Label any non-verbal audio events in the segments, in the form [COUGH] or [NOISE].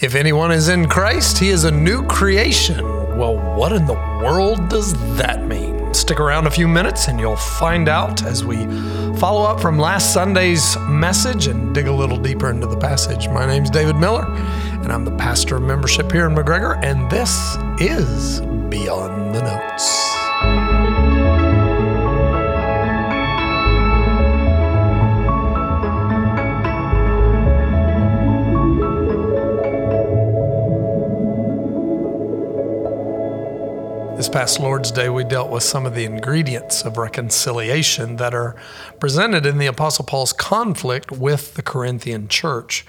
If anyone is in Christ, he is a new creation. Well, what in the world does that mean? Stick around a few minutes and you'll find out as we follow up from last Sunday's message and dig a little deeper into the passage. My name's David Miller, and I'm the pastor of membership here in McGregor, and this is Beyond the Notes. This past Lord's Day, we dealt with some of the ingredients of reconciliation that are presented in the Apostle Paul's conflict with the Corinthian church.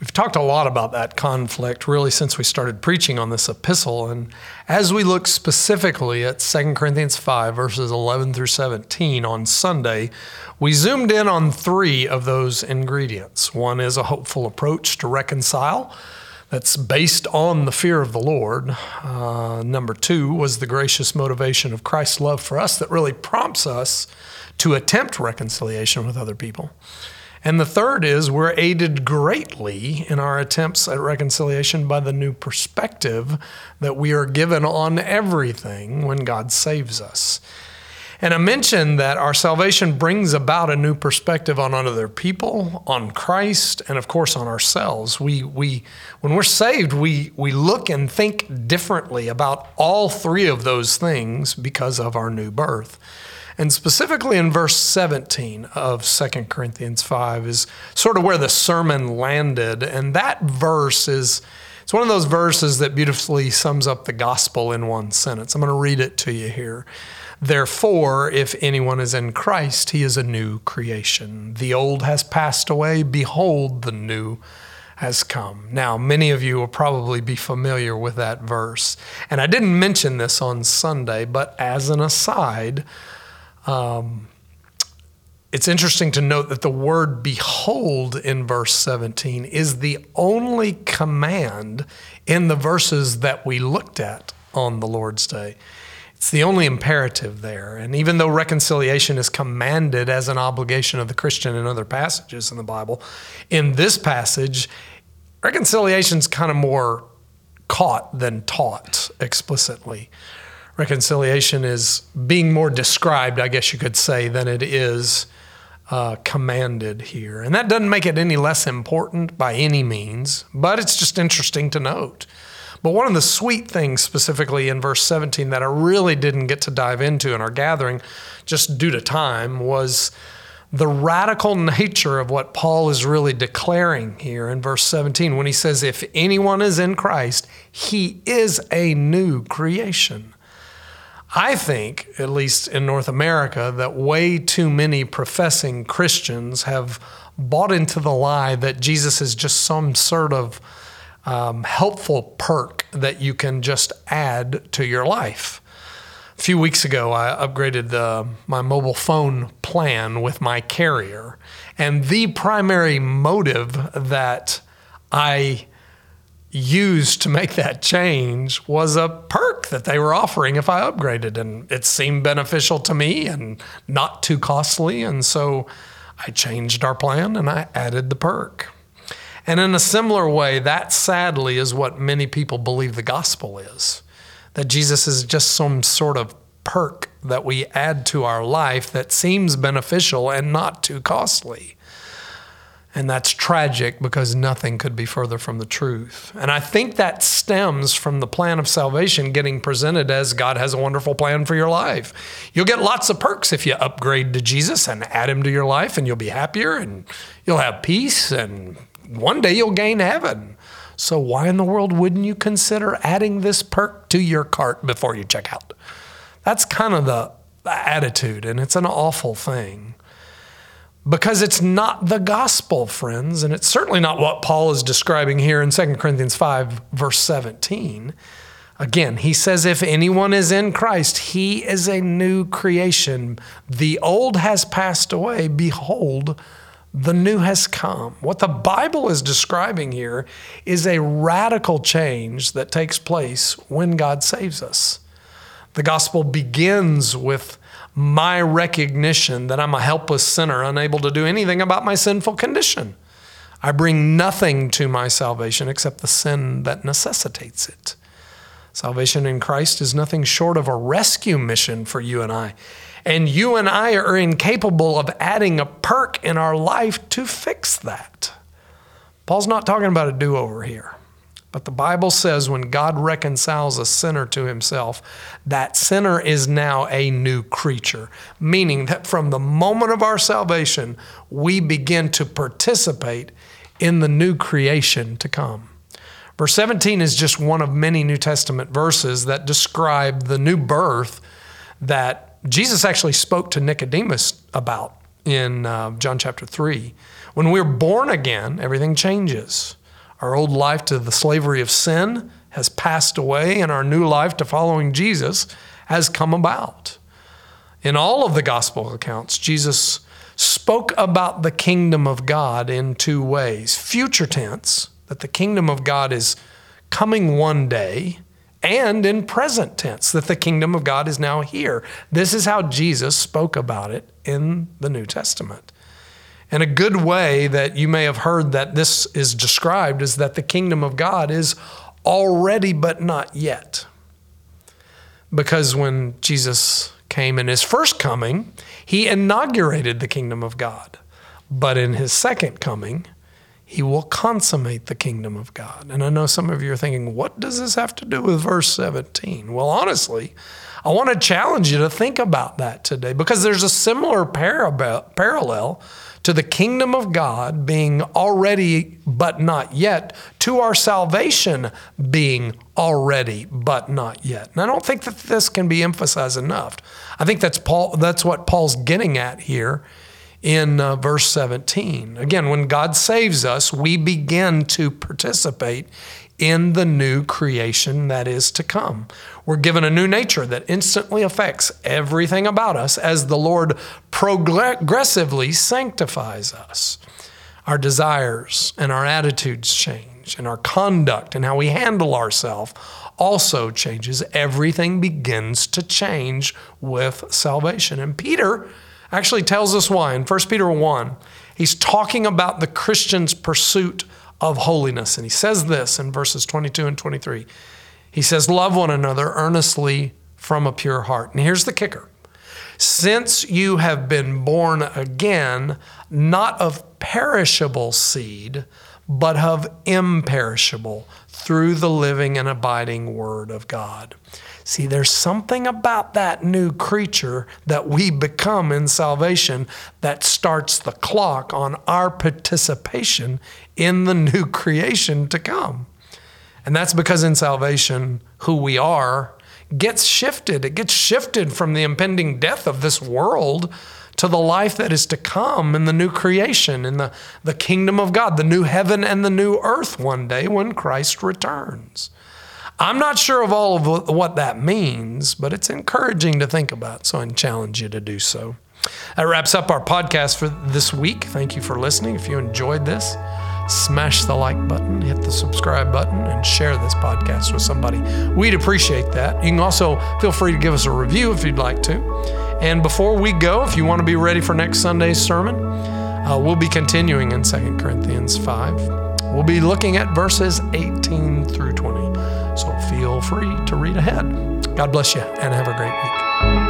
We've talked a lot about that conflict really since we started preaching on this epistle. And as we look specifically at 2 Corinthians 5, verses 11 through 17 on Sunday, we zoomed in on three of those ingredients. One is a hopeful approach to reconcile that's based on the fear of the Lord. Uh, number two was the gracious motivation of Christ's love for us that really prompts us to attempt reconciliation with other people. And the third is we're aided greatly in our attempts at reconciliation by the new perspective that we are given on everything when God saves us. And I mentioned that our salvation brings about a new perspective on other people, on Christ, and of course on ourselves. We, we, when we're saved, we, we look and think differently about all three of those things because of our new birth. And specifically in verse 17 of 2 Corinthians 5 is sort of where the sermon landed. And that verse is it's one of those verses that beautifully sums up the gospel in one sentence. I'm going to read it to you here. Therefore, if anyone is in Christ, he is a new creation. The old has passed away. Behold, the new has come. Now, many of you will probably be familiar with that verse. And I didn't mention this on Sunday, but as an aside, um, it's interesting to note that the word behold in verse 17 is the only command in the verses that we looked at on the Lord's Day. It's the only imperative there. And even though reconciliation is commanded as an obligation of the Christian in other passages in the Bible, in this passage, reconciliation is kind of more caught than taught explicitly. Reconciliation is being more described, I guess you could say, than it is uh, commanded here. And that doesn't make it any less important by any means, but it's just interesting to note. But one of the sweet things, specifically in verse 17, that I really didn't get to dive into in our gathering, just due to time, was the radical [LAUGHS] nature of what Paul is really declaring here in verse 17 when he says, If anyone is in Christ, he is a new creation. I think, at least in North America, that way too many professing Christians have bought into the lie that Jesus is just some sort of um, helpful perk that you can just add to your life. A few weeks ago, I upgraded the, my mobile phone plan with my carrier. And the primary motive that I used to make that change was a perk that they were offering if I upgraded. And it seemed beneficial to me and not too costly. And so I changed our plan and I added the perk. And in a similar way, that sadly is what many people believe the gospel is that Jesus is just some sort of perk that we add to our life that seems beneficial and not too costly. And that's tragic because nothing could be further from the truth. And I think that stems from the plan of salvation getting presented as God has a wonderful plan for your life. You'll get lots of perks if you upgrade to Jesus and add him to your life, and you'll be happier and you'll have peace and one day you'll gain heaven. So, why in the world wouldn't you consider adding this perk to your cart before you check out? That's kind of the attitude, and it's an awful thing. Because it's not the gospel, friends, and it's certainly not what Paul is describing here in 2 Corinthians 5, verse 17. Again, he says, If anyone is in Christ, he is a new creation. The old has passed away. Behold, the new has come. What the Bible is describing here is a radical change that takes place when God saves us. The gospel begins with my recognition that I'm a helpless sinner, unable to do anything about my sinful condition. I bring nothing to my salvation except the sin that necessitates it. Salvation in Christ is nothing short of a rescue mission for you and I. And you and I are incapable of adding a perk in our life to fix that. Paul's not talking about a do over here. But the Bible says when God reconciles a sinner to himself, that sinner is now a new creature, meaning that from the moment of our salvation, we begin to participate in the new creation to come. Verse 17 is just one of many New Testament verses that describe the new birth that Jesus actually spoke to Nicodemus about in uh, John chapter 3. When we're born again, everything changes. Our old life to the slavery of sin has passed away, and our new life to following Jesus has come about. In all of the gospel accounts, Jesus spoke about the kingdom of God in two ways future tense, that the kingdom of God is coming one day, and in present tense, that the kingdom of God is now here. This is how Jesus spoke about it in the New Testament. And a good way that you may have heard that this is described is that the kingdom of God is already but not yet. Because when Jesus came in his first coming, he inaugurated the kingdom of God. But in his second coming, he will consummate the kingdom of God. And I know some of you are thinking, what does this have to do with verse 17? Well, honestly, I want to challenge you to think about that today because there's a similar parallel to the kingdom of God being already but not yet, to our salvation being already but not yet. And I don't think that this can be emphasized enough. I think that's Paul that's what Paul's getting at here in uh, verse 17. Again, when God saves us, we begin to participate in the new creation that is to come. We're given a new nature that instantly affects everything about us as the Lord progressively sanctifies us. Our desires and our attitudes change, and our conduct and how we handle ourselves also changes. Everything begins to change with salvation. And Peter actually tells us why. In 1 Peter 1, he's talking about the Christian's pursuit of holiness. And he says this in verses 22 and 23. He says, Love one another earnestly from a pure heart. And here's the kicker since you have been born again, not of perishable seed, but of imperishable, through the living and abiding Word of God. See, there's something about that new creature that we become in salvation that starts the clock on our participation in the new [LAUGHS] creation to come. And that's because in salvation, who we are gets shifted. It gets shifted from the impending death of this world to the life that is to come in the new creation, in the, the kingdom of God, the new heaven and the new earth one day when Christ returns. I'm not sure of all of what that means, but it's encouraging to think about, so I challenge you to do so. That wraps up our podcast for this week. Thank you for listening. If you enjoyed this, smash the like button, hit the subscribe button, and share this podcast with somebody. We'd appreciate that. You can also feel free to give us a review if you'd like to. And before we go, if you want to be ready for next Sunday's sermon, uh, we'll be continuing in 2 Corinthians 5. We'll be looking at verses 18 through 20. So feel free to read ahead. God bless you and have a great week.